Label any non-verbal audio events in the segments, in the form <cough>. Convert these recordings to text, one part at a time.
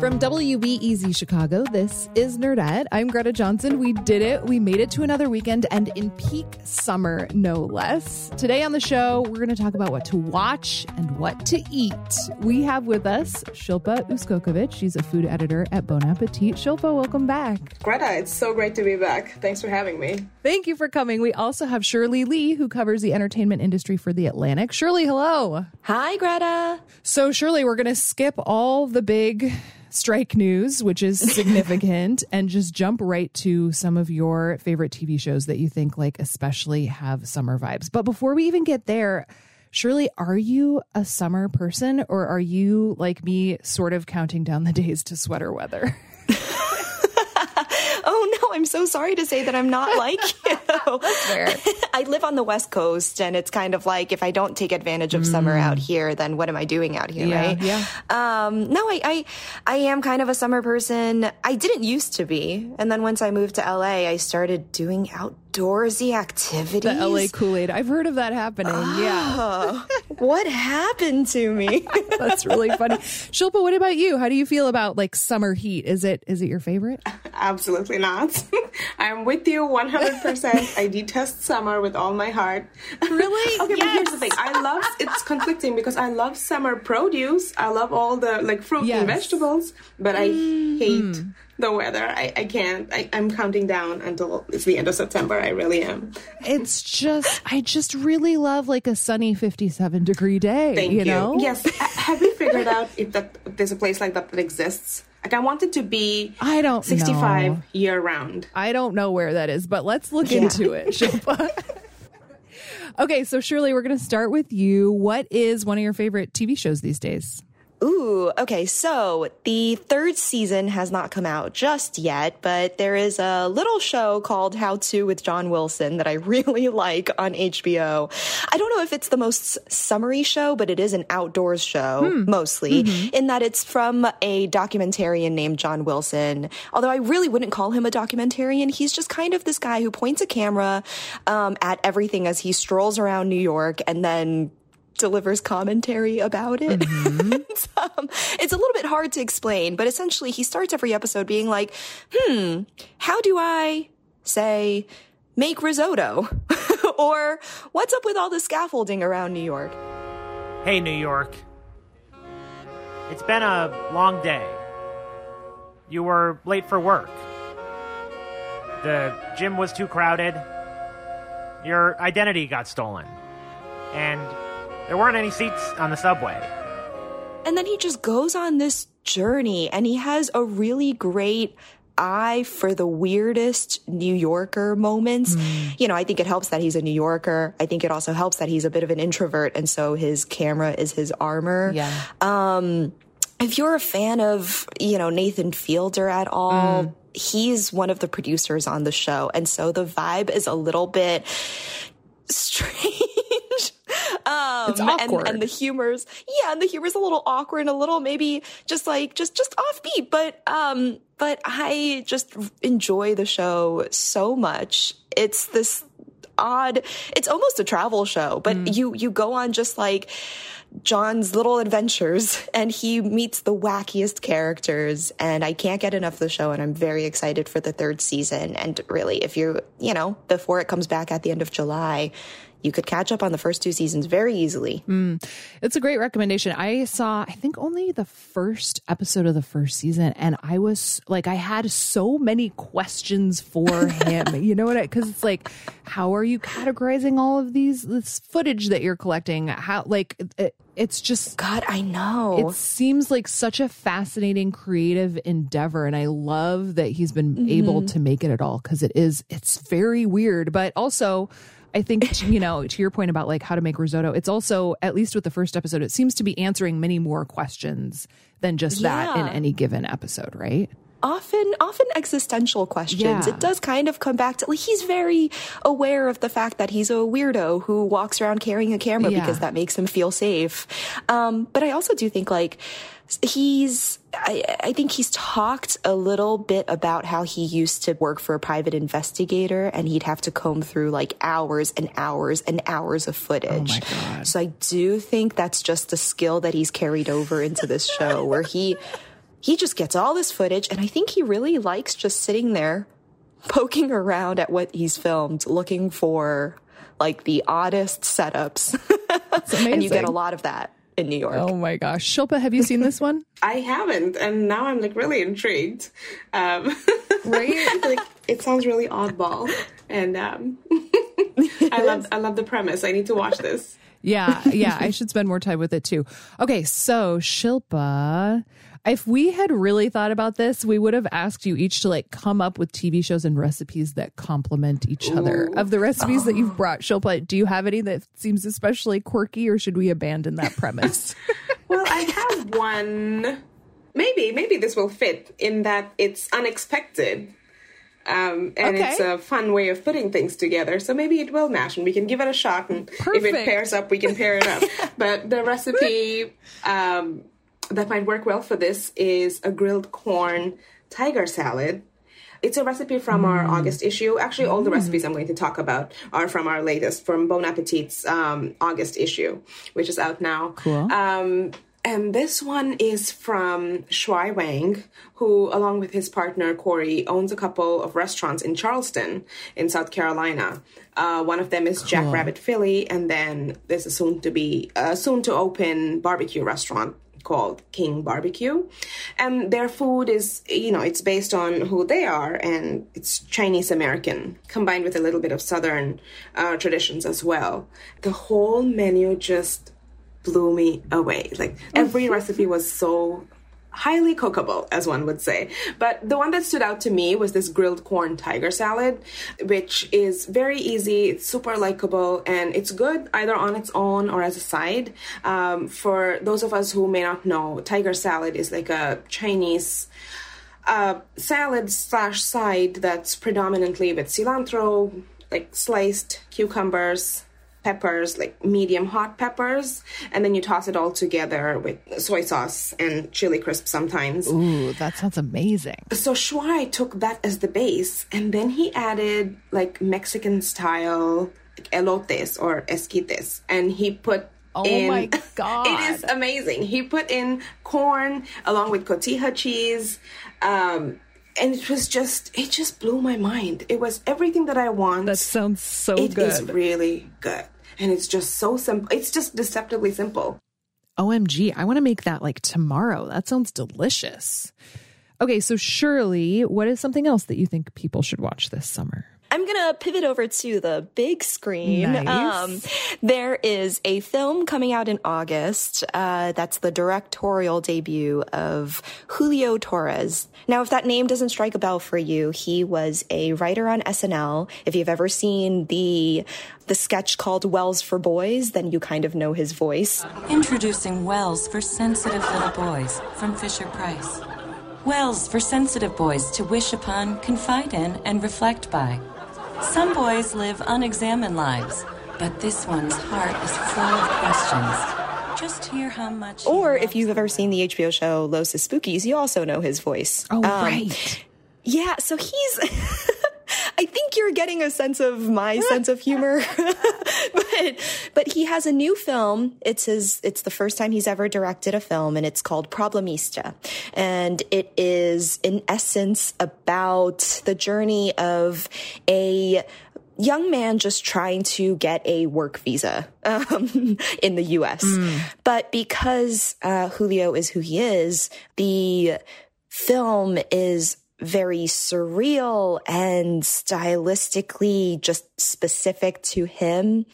From WBEZ Chicago, this is Nerdette. I'm Greta Johnson. We did it. We made it to another weekend and in peak summer, no less. Today on the show, we're going to talk about what to watch and what to eat. We have with us Shilpa Uskokovic. She's a food editor at Bon Appetit. Shilpa, welcome back. Greta, it's so great to be back. Thanks for having me. Thank you for coming. We also have Shirley Li, who covers the entertainment industry for The Atlantic. Shirley, hello. Hi, Greta. So, Shirley, we're going to skip all the big strike news, which is <laughs> significant, and just jump right to some of your favorite TV shows that you think like especially have summer vibes. But before we even get there, Shirley, are you a summer person or are you like me, sort of counting down the days to sweater weather? <laughs> I'm so sorry to say that I'm not <laughs> like you. That's fair. <laughs> I live on the West Coast, and it's kind of like if I don't take advantage of mm. summer out here, then what am I doing out here, yeah, right? Yeah. Um, no, I, I, I am kind of a summer person. I didn't used to be, and then once I moved to LA, I started doing out outdoorsy activities. The LA Kool Aid. I've heard of that happening. Oh, yeah. what happened to me? <laughs> That's really funny. Shilpa, what about you? How do you feel about like summer heat? Is it is it your favorite? Absolutely not. <laughs> I'm with you 100%. I detest summer with all my heart. Really? <laughs> okay, yes. but here's the thing. I love it's conflicting because I love summer produce. I love all the like fruit yes. and vegetables, but I mm. hate the weather. I, I can't. I, am counting down until it's the end of September. I really am. It's just, I just really love like a sunny 57 degree day. Thank you. you. Know? Yes. Have you figured out if that there's a place like that that exists? Like I want it to be. I don't 65 know. year round. I don't know where that is, but let's look yeah. into it, Shilpa. <laughs> okay, so Shirley, we're going to start with you. What is one of your favorite TV shows these days? Ooh, okay. So the third season has not come out just yet, but there is a little show called How To with John Wilson that I <laughs> really like on HBO. I don't know if it's the most summery show, but it is an outdoors show hmm. mostly mm-hmm. in that it's from a documentarian named John Wilson. Although I really wouldn't call him a documentarian. He's just kind of this guy who points a camera um, at everything as he strolls around New York and then delivers commentary about it. Mm-hmm. <laughs> um, it's a little bit hard to explain, but essentially he starts every episode being like, hmm, how do I say make risotto? <laughs> or what's up with all the scaffolding around New York? Hey, New York. It's been a long day. You were late for work. The gym was too crowded. Your identity got stolen. And there weren't any seats on the subway. And then he just goes on this journey and he has a really great eye for the weirdest New Yorker moments. Mm. You know, I think it helps that he's a New Yorker. I think it also helps that he's a bit of an introvert and so his camera is his armor. Yeah. Um, if you're a fan of, you know, Nathan Fielder at all, mm. he's one of the producers on the show. And so the vibe is a little bit <laughs> strange um, it's awkward. And, and the humor's, yeah, and the humor's a little awkward and a little maybe just like, just, just offbeat. But, um, but I just enjoy the show so much. It's this odd, it's almost a travel show, but mm. you, you go on just like, John's little adventures <laughs> and he meets the wackiest characters and I can't get enough of the show and I'm very excited for the third season and really if you're, you know before it comes back at the end of July you could catch up on the first two seasons very easily. Mm, it's a great recommendation. I saw, I think, only the first episode of the first season, and I was like, I had so many questions for him. <laughs> you know what? Because it's like, how are you categorizing all of these this footage that you're collecting? How like. It, it's just God, I know. It seems like such a fascinating creative endeavor and I love that he's been mm-hmm. able to make it at all cuz it is it's very weird, but also I think you know to your point about like how to make risotto, it's also at least with the first episode it seems to be answering many more questions than just yeah. that in any given episode, right? Often often existential questions. Yeah. It does kind of come back to like he's very aware of the fact that he's a weirdo who walks around carrying a camera yeah. because that makes him feel safe. Um, but I also do think like he's I, I, think he's talked a little bit about how he used to work for a private investigator and he'd have to comb through like hours and hours and hours of footage. Oh so I do think that's just a skill that he's carried over into this show where he he just gets all this footage, and I think he really likes just sitting there <laughs> poking around at what he's filmed, looking for like the oddest setups. <laughs> and you get a lot of that in New York. Oh my gosh. Shilpa, have you seen this one? <laughs> I haven't, and now I'm like really intrigued. Um, right? like it sounds really oddball, and um, I love I love the premise. I need to watch this. Yeah, yeah, I should spend more time with it too. Okay, so Shilpa, if we had really thought about this, we would have asked you each to like come up with TV shows and recipes that complement each Ooh. other. Of the recipes oh. that you've brought, Shilpa, do you have any that seems especially quirky or should we abandon that premise? <laughs> well, I have one. Maybe, maybe this will fit in that it's unexpected. Um, and okay. it's a fun way of putting things together. So maybe it will match, and we can give it a shot. And Perfect. if it pairs up, we can pair it up. <laughs> but the recipe um, that might work well for this is a grilled corn tiger salad. It's a recipe from mm. our August issue. Actually, all the mm. recipes I'm going to talk about are from our latest, from Bon Appetit's um, August issue, which is out now. Cool. Um, and this one is from Shuai Wang, who, along with his partner Corey, owns a couple of restaurants in Charleston, in South Carolina. Uh, one of them is cool. Jackrabbit Filly, and then there's a soon to be uh, soon to open barbecue restaurant called King Barbecue. And their food is, you know, it's based on who they are and it's Chinese American combined with a little bit of Southern uh, traditions as well. The whole menu just blew me away. Like every recipe was so highly cookable, as one would say. But the one that stood out to me was this grilled corn tiger salad, which is very easy, it's super likable, and it's good either on its own or as a side. Um, for those of us who may not know, tiger salad is like a Chinese uh, salad slash side that's predominantly with cilantro, like sliced cucumbers, peppers, like medium hot peppers, and then you toss it all together with soy sauce and chili crisp sometimes. Ooh, that sounds amazing. So Shuai took that as the base, and then he added like Mexican style like, elotes or esquites, and he put Oh in, my god! <laughs> it is amazing. He put in corn along with cotija cheese, um, and it was just it just blew my mind. It was everything that I want. That sounds so it good. It is really good and it's just so simple. It's just deceptively simple. OMG, I want to make that like tomorrow. That sounds delicious. Okay, so Shirley, what is something else that you think people should watch this summer? I'm going to pivot over to the big screen. Nice. Um, there is a film coming out in August. Uh, that's the directorial debut of Julio Torres. Now, if that name doesn't strike a bell for you, he was a writer on SNL. If you've ever seen the the sketch called Wells for Boys, then you kind of know his voice. Introducing Wells for sensitive little boys from Fisher Price. Wells for sensitive boys to wish upon, confide in, and reflect by. Some boys live unexamined lives, but this one's heart is full of questions. Just hear how much. Or if you've ever seen the HBO show Los Espookys, you also know his voice. Oh, um, right. Yeah, so he's. <laughs> I think you're getting a sense of my <laughs> sense of humor. <laughs> but but he has a new film. It's his it's the first time he's ever directed a film and it's called Problemista. And it is in essence about the journey of a young man just trying to get a work visa <laughs> um, in the US. Mm. But because uh, Julio is who he is, the film is very surreal and stylistically just specific to him.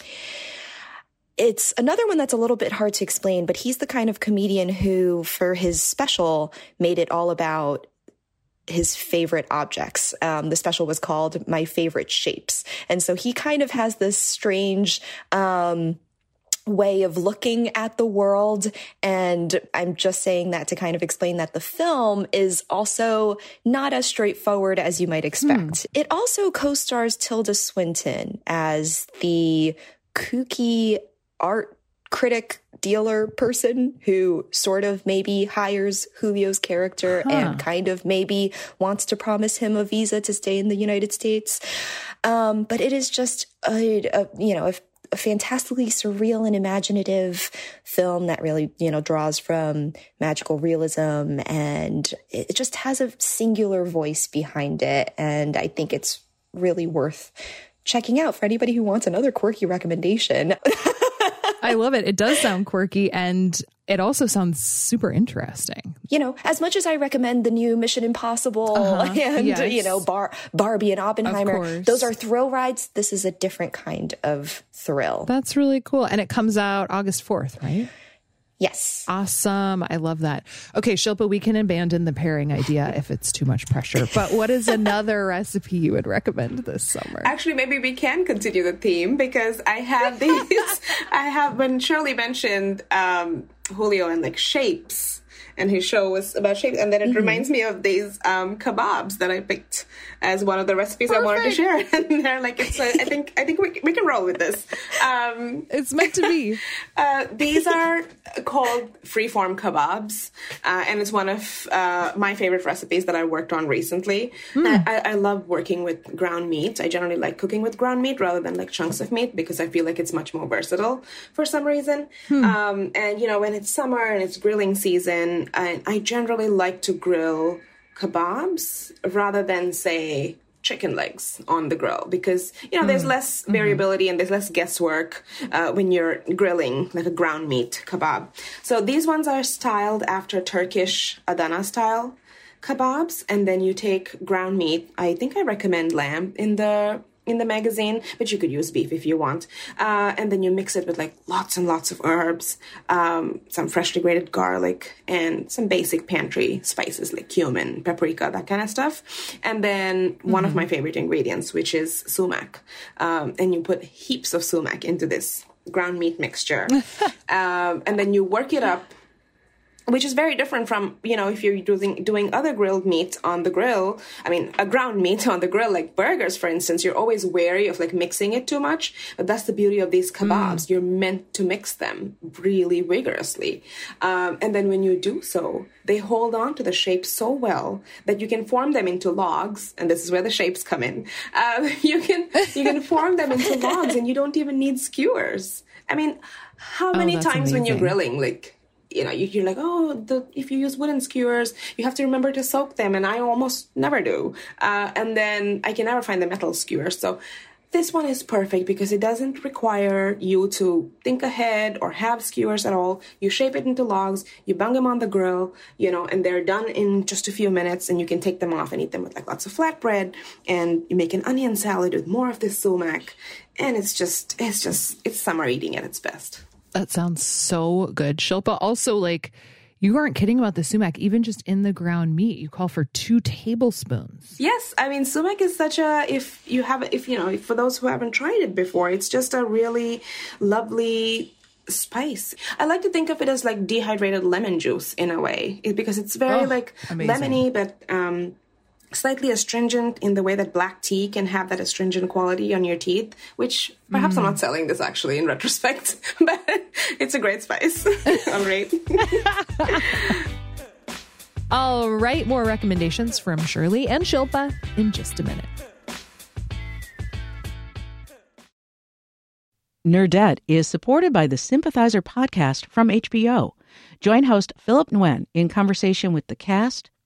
it's another one that's a little bit hard to explain, but he's the kind of comedian who, for his special, made it all about his favorite objects. Um, the special was called My Favorite Shapes. And so he kind of has this strange, um, way of looking at the world. And I'm just saying that to kind of explain that the film is also not as straightforward as you might expect. Hmm. It also co-stars Tilda Swinton as the kooky art critic dealer person who sort of maybe hires Julio's character huh. and kind of maybe wants to promise him a visa to stay in the United States. Um, but it is just a, a you know, a, a fantastically surreal and imaginative film that really, you know, draws from magical realism and it just has a singular voice behind it. And I think it's really worth checking out for anybody who wants another quirky recommendation. <laughs> I love it. It does sound quirky and it also sounds super interesting. You know, as much as I recommend the new Mission Impossible uh-huh. <laughs> and yes. you know Bar- Barbie and Oppenheimer, those are thrill rides. This is a different kind of thrill. That's really cool, and it comes out August fourth, right? Yes. Awesome. I love that. Okay, Shilpa, we can abandon the pairing idea if it's too much pressure. But what is another <laughs> recipe you would recommend this summer? Actually, maybe we can continue the theme because I have <laughs> these. I have, when Shirley mentioned um, Julio and like shapes, and his show was about shapes. And then it mm-hmm. reminds me of these um, kebabs that I picked as one of the recipes Perfect. I wanted to share. <laughs> and they're like, it's. A, I think I think we, we can roll with this. Um, it's meant to be. <laughs> Uh, these are called freeform kebabs, uh, and it's one of uh, my favorite recipes that I worked on recently. Mm. I, I, love working with ground meat. I generally like cooking with ground meat rather than like chunks of meat because I feel like it's much more versatile for some reason. Hmm. Um, and you know, when it's summer and it's grilling season, I, I generally like to grill kebabs rather than say chicken legs on the grill because you know there's hmm. less mm-hmm. variability and there's less guesswork uh, when you're grilling like a ground meat kebab. So these ones are styled after Turkish Adana style kebabs, and then you take ground meat. I think I recommend lamb in the in the magazine, but you could use beef if you want. Uh, and then you mix it with like lots and lots of herbs, um, some freshly grated garlic, and some basic pantry spices like cumin, paprika, that kind of stuff. And then one mm-hmm. of my favorite ingredients, which is sumac. Um, and you put heaps of sumac into this ground meat mixture. <laughs> um, and then you work it up which is very different from you know if you're doing doing other grilled meat on the grill. I mean a ground meat <laughs> on the grill like burgers for instance you're always wary of like mixing it too much. But that's the beauty of these kebabs. Mm. you're meant to mix them really vigorously um, and then when you do so they hold on to the shape so well that you can form them into logs and this is where the shapes come in. Uh, <laughs> you can you can form them into <laughs> logs and you don't even need skewers. I mean how oh, many oh, times amazing. when you're grilling like you know, you're like, oh, the, if you use wooden skewers, you have to remember to soak them, and I almost never do. Uh, and then I can never find the metal skewers. So this one is perfect because it doesn't require you to think ahead or have skewers at all. You shape it into logs, you bung them on the grill, you know, and they're done in just a few minutes, and you can take them off and eat them with like lots of flatbread, and you make an onion salad with more of this sumac, and it's just, it's just, it's summer eating at its best. That sounds so good. Shilpa, also like you aren't kidding about the sumac, even just in the ground meat, you call for two tablespoons. Yes, I mean sumac is such a if you have if you know for those who haven't tried it before, it's just a really lovely spice. I like to think of it as like dehydrated lemon juice in a way, because it's very oh, like amazing. lemony, but um, slightly astringent in the way that black tea can have that astringent quality on your teeth, which perhaps mm. I'm not selling this actually in retrospect, <laughs> but it's a great spice. <laughs> All right. <laughs> All right, more recommendations from Shirley and Shilpa in just a minute. Nerdette is supported by the Sympathizer podcast from HBO. Join host Philip Nguyen in conversation with the cast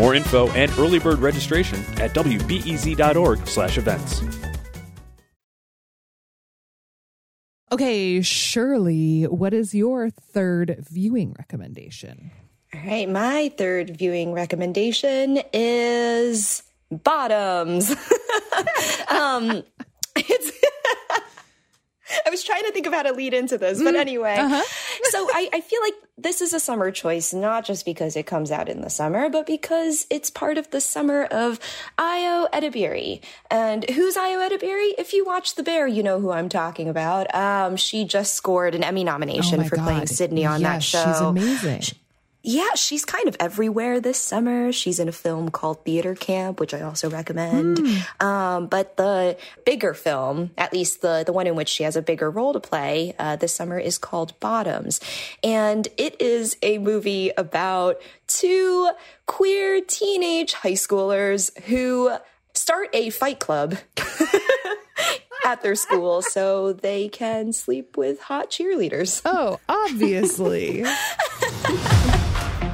More info and early bird registration at wbez.org/events. Okay, Shirley, what is your third viewing recommendation? All right, my third viewing recommendation is Bottoms. <laughs> um, it's <laughs> I was trying to think of how to lead into this, but mm, anyway. Uh-huh. So I, I, feel like this is a summer choice, not just because it comes out in the summer, but because it's part of the summer of Ayo Edebiri. And who's Ayo Edebiri? If you watch The Bear, you know who I'm talking about. Um, she just scored an Emmy nomination oh for God. playing Sydney on yes, that show. She's amazing. She, yeah, she's kind of everywhere this summer. She's in a film called Theater Camp, which I also recommend. Mm. Um, but the bigger film, at least the the one in which she has a bigger role to play uh, this summer, is called Bottoms, and it is a movie about two queer teenage high schoolers who start a fight club. <laughs> at their school so they can sleep with hot cheerleaders. Oh, obviously. <laughs>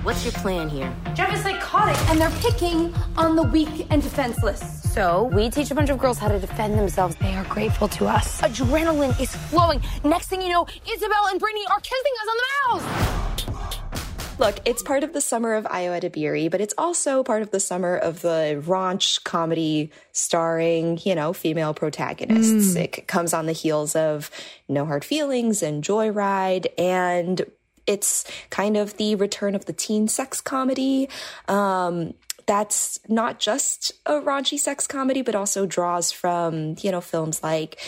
What's your plan here? Jeff is psychotic, and they're picking on the weak and defenseless. So, we teach a bunch of girls how to defend themselves. They are grateful to us. Adrenaline is flowing. Next thing you know, Isabel and Brittany are kissing us on the mouth. Look, it's part of the summer of Ayo Edebiri, but it's also part of the summer of the raunch comedy starring, you know, female protagonists. Mm. It comes on the heels of No Hard Feelings and Joyride, and it's kind of the return of the teen sex comedy. Um, that's not just a raunchy sex comedy, but also draws from, you know, films like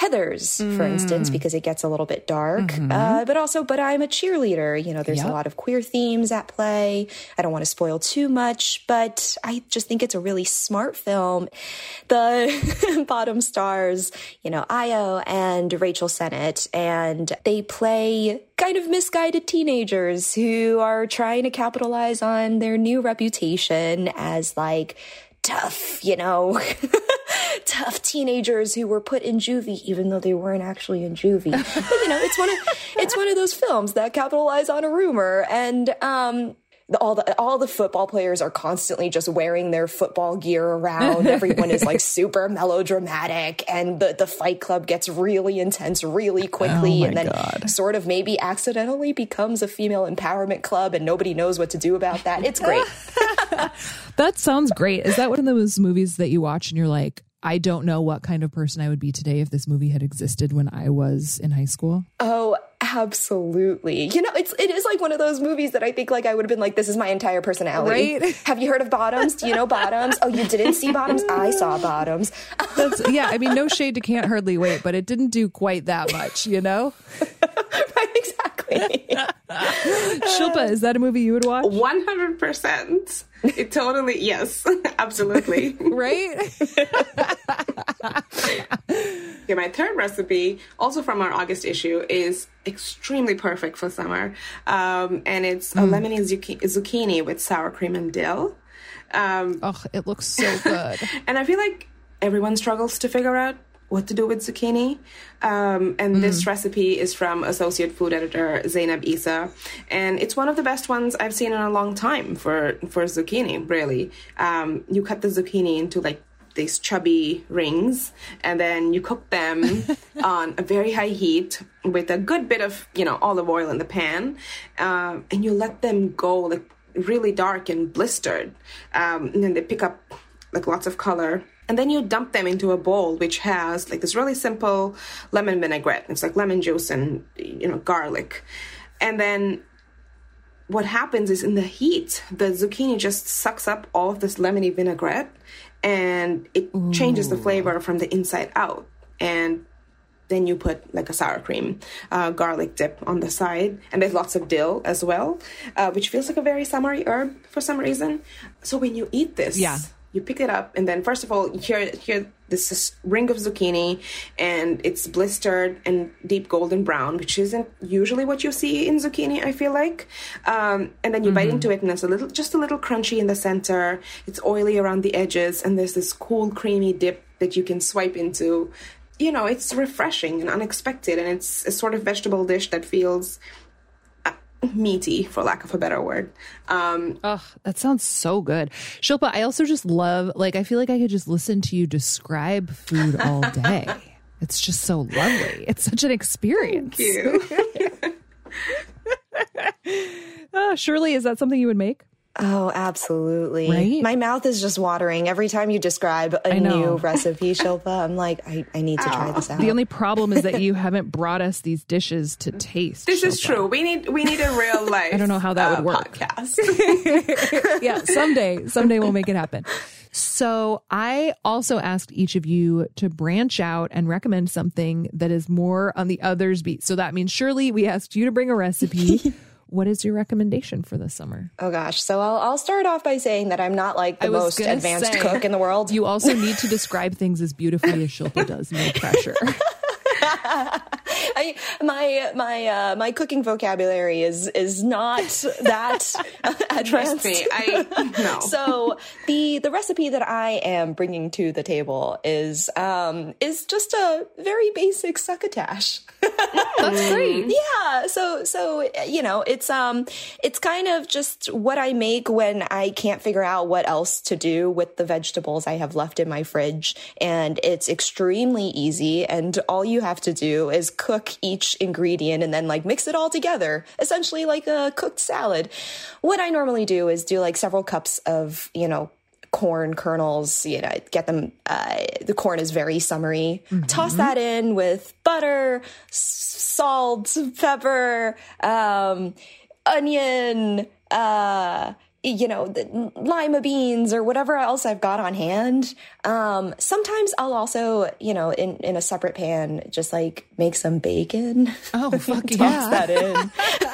Heathers, mm. for instance, because it gets a little bit dark. Mm-hmm. Uh, but also, but I'm a cheerleader. You know, there's yep. a lot of queer themes at play. I don't want to spoil too much, but I just think it's a really smart film. The <laughs> bottom stars, you know, Ayo and Rachel Sennott, and they play kind of misguided teenagers who are trying to capitalize on their new reputation as like tough, you know, <laughs> tough teenagers who were put in juvie even though they weren't actually in juvie. but you know, it's one of <laughs> it's one of those films that capitalize on a rumor and um all the all the football players are constantly just wearing their football gear around. <laughs> Everyone is like super melodramatic, and the the fight club gets really intense really quickly, oh and then God. sort of maybe accidentally becomes a female empowerment club, and nobody knows what to do about that. It's great. <laughs> that sounds great. Is that one of those movies that you watch and you're like, I don't know what kind of person I would be today if this movie had existed when I was in high school. Oh, absolutely. You know, it's it is like one of those movies that I think like I would have been like, this is my entire personality. Right? <laughs> Have you heard of Bottoms? Do you know Bottoms? Oh, you didn't see Bottoms? I saw Bottoms. <laughs> That's, yeah, I mean, no shade to Can't Hardly Wait, but it didn't do quite that much, you know? right, exactly. Shilpa, is that a movie you would watch? One hundred percent. It totally yes, <laughs> absolutely. <laughs> right. okay, my third recipe, also from our August issue, is extremely perfect for summer, um, and it's mm. a lemony zucchini, zucchini with sour cream and dill. Um, oh, it looks so good. <laughs> and I feel like everyone struggles to figure out what to do with zucchini. Um, and mm. this recipe is from associate food editor Zaynab Issa, and it's one of the best ones I've seen in a long time for for zucchini. Really, um, you cut the zucchini into like these chubby rings, and then you cook them <laughs> on a very high heat with a good bit of you know olive oil in the pan, um, and you let them go like really dark and blistered, um, and then they pick up like lots of color and then you dump them into a bowl which has like this really simple lemon vinaigrette. It's like lemon juice and you know garlic. And then what happens is in the heat the zucchini just sucks up all of this lemony vinaigrette and it Ooh. changes the flavor from the inside out. And then you put like a sour cream uh, garlic dip on the side. And there's lots of dill as well uh, which feels like a very summery herb for some reason. So when you eat this yeah you pick it up and then first of all here here this is ring of zucchini and it's blistered and deep golden brown which isn't usually what you see in zucchini i feel like. Um, and then you mm-hmm. bite into it and it's a little just a little crunchy in the center. It's oily around the edges and there's this cool creamy dip that you can swipe into. You know, it's refreshing and unexpected, and it's a sort of vegetable dish that feels meaty, for lack of a better word. Um, oh, that sounds so good, Shilpa. I also just love, like, I feel like I could just listen to you describe food all <laughs> day. it's just so lovely. It's such an experience. Thank you. uh, <laughs> Shirley, is that something you would make? Oh, absolutely. Right? My mouth is just watering every time you describe a new recipe, Shilpa. I'm like, I, I need to try this out. The only problem is that <laughs> you haven't brought us these dishes to taste. This Shilpa. is true. We need we need a real <laughs> life. I don't know how that uh, would work. Podcast. <laughs> yeah, someday, someday we'll make it happen. So I also asked each of you to branch out and recommend something that is more on the other's beat. So that means Shirley, we asked you to bring a recipe. What is your recommendation for this summer? Oh gosh, so I'll I'll start off by saying that I'm not like the most advanced say, cook in the world. You also need to <laughs> describe things as beautifully as Shilpa does. No pressure. <laughs> I, my my uh, my cooking vocabulary is is not that <laughs> advanced. Trust me, I no. So the the recipe that I am bringing to the table is um is just a very basic succotash. That's great. Yeah. So so you know it's um it's kind of just what I make when I can't figure out what else to do with the vegetables I have left in my fridge, and it's extremely easy. And all you have to do is cook each ingredient and then like mix it all together, essentially like a cooked salad. What I normally do is do like several cups of you know corn kernels, you know, get them, uh, the corn is very summery. Mm-hmm. Toss that in with butter, salt, pepper, um, onion, uh, you know, the lima beans or whatever else I've got on hand. Um, sometimes I'll also, you know, in, in a separate pan, just like make some bacon. Oh, <laughs> fuck Toss yeah. that in. <laughs>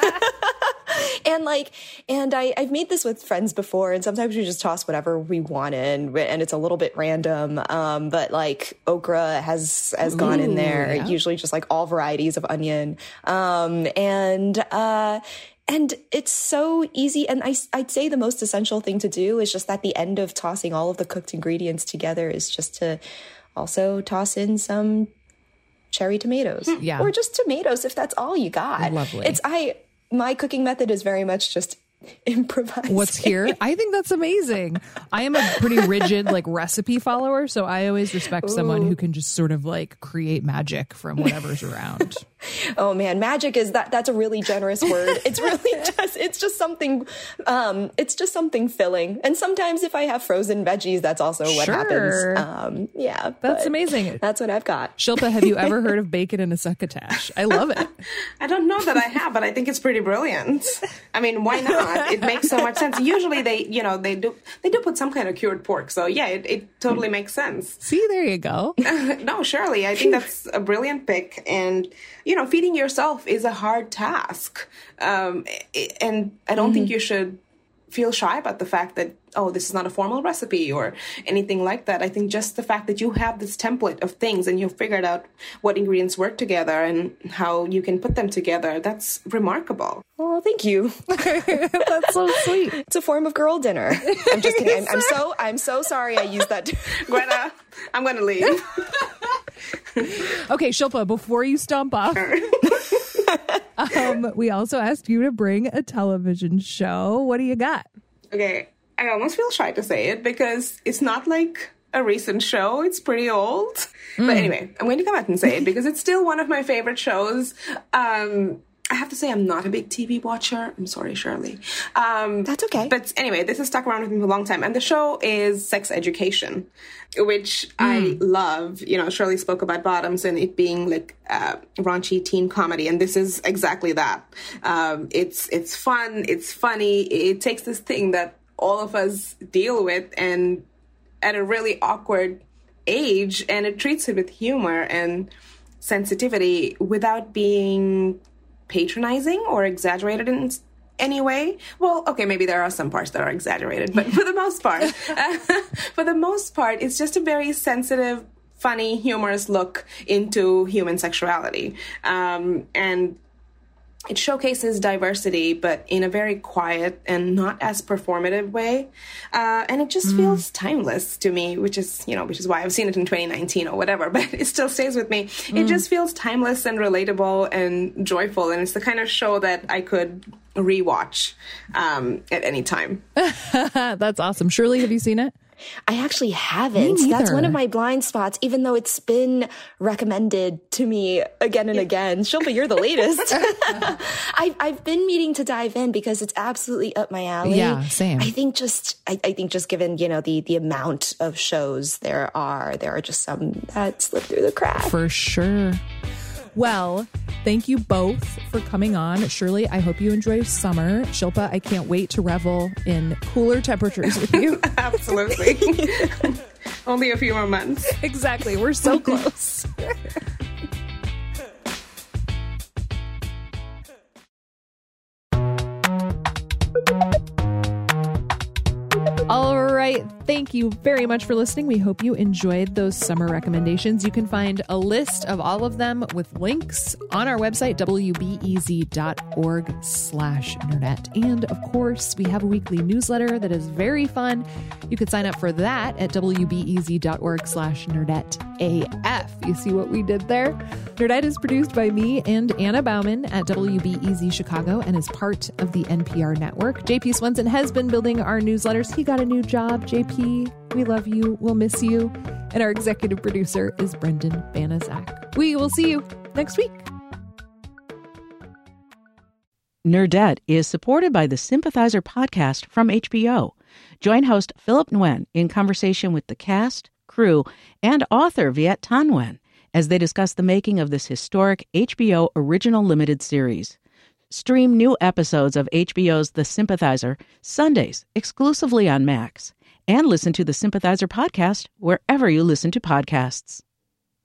and like and I, i've made this with friends before and sometimes we just toss whatever we want in and it's a little bit random um, but like okra has has gone in there yeah. usually just like all varieties of onion um, and uh and it's so easy. And I, I'd say the most essential thing to do is just at the end of tossing all of the cooked ingredients together is just to also toss in some cherry tomatoes. Yeah. Or just tomatoes if that's all you got. Lovely. It's, I, my cooking method is very much just <laughs> improvise. What's here? I think that's amazing. I am a pretty rigid like recipe follower, so I always respect someone who can just sort of like create magic from whatever's around. Oh man, magic is that that's a really generous word. <laughs> It's really just it's just something um it's just something filling. And sometimes if I have frozen veggies, that's also what Sure. happens. Um yeah. That's amazing. That's what I've got. Shilpa, have you ever heard <laughs> of bacon in a succotash? I love it. <laughs> I don't know that I have, but I think it's pretty brilliant. I mean, why not? It makes so much sense. Usually, they, you know, they do they do put some kind of cured pork, so yeah, it, it totally makes sense. See, there you go. no, surely, I think that's a brilliant pick, and you know, feeding yourself is a hard task, um, and I don't think you should feel shy about the fact that oh this is not a formal recipe or anything like that i think just the fact that you have this template of things and you've figured out what ingredients work together and how you can put them together that's remarkable Oh, thank you. <laughs> That's so sweet. It's a form of girl dinner. I'm just kidding. I'm, I'm <laughs> so I'm so sorry I used that. <laughs> greta i'm gonna leave <laughs> Okay, Shilpa, before you stomp off, <laughs> um, we also asked you to bring a television show. What do you got? okay i almost feel shy to say it because it's not like a recent show it's pretty old but anyway i'm going to come out and say it because it's still one of my favorite shows um I have to say, I'm not a big TV watcher. I'm sorry, Shirley. Um, That's okay. But anyway, this has stuck around with me for a long time. And the show is Sex Education, which I love. You know, Shirley spoke about Bottoms and it being like uh, raunchy teen comedy, and this is exactly that. Um, it's it's fun, it's funny. It takes this thing that all of us deal with, and at a really awkward age, and it treats it with humor and sensitivity without being patronizing or exaggerated in any way. Well, okay, maybe there are some parts that are exaggerated, but for the <laughs> most part, <laughs> for the most part, it's just a very sensitive, funny, humorous look into human sexuality. Um, and it showcases diversity, but in a very quiet and not as performative way. Uh, and it just mm. feels timeless to me, which is, you know, which is why I've seen it in 2019 or whatever, <laughs> but it still stays with me. Mm. It just feels timeless and relatable and joyful. And it's the kind of show that I could rewatch um, at any time. <laughs> That's awesome. Shirley, have you seen it? I actually haven't. That's one of my blind spots, even though it's been recommended to me again and again. Shilpa, you're the latest. <laughs> I've, I've been meaning to dive in because it's absolutely up my alley. Yeah, same. I think just, I, I think just given, you know, the, the amount of shows there are, there are just some that slip through the cracks. For sure. Well, thank you both for coming on. Shirley, I hope you enjoy summer. Shilpa, I can't wait to revel in cooler temperatures with you. <laughs> Absolutely. <laughs> Only a few more months. Exactly. We're so close. <laughs> All right. Thank you very much for listening. We hope you enjoyed those summer recommendations. You can find a list of all of them with links on our website, wbez.org slash nerdette. And of course, we have a weekly newsletter that is very fun. You can sign up for that at wbez.org slash nerdette AF. You see what we did there? Nerdette is produced by me and Anna Bauman at WBEZ Chicago and is part of the NPR network. JP Swenson has been building our newsletters. He got a new job, JP. We love you. We'll miss you. And our executive producer is Brendan Banaszak. We will see you next week. Nerdette is supported by the Sympathizer podcast from HBO. Join host Philip Nguyen in conversation with the cast, crew, and author Viet Thanh Nguyen as they discuss the making of this historic HBO original limited series. Stream new episodes of HBO's The Sympathizer Sundays exclusively on Max and listen to the Sympathizer podcast wherever you listen to podcasts.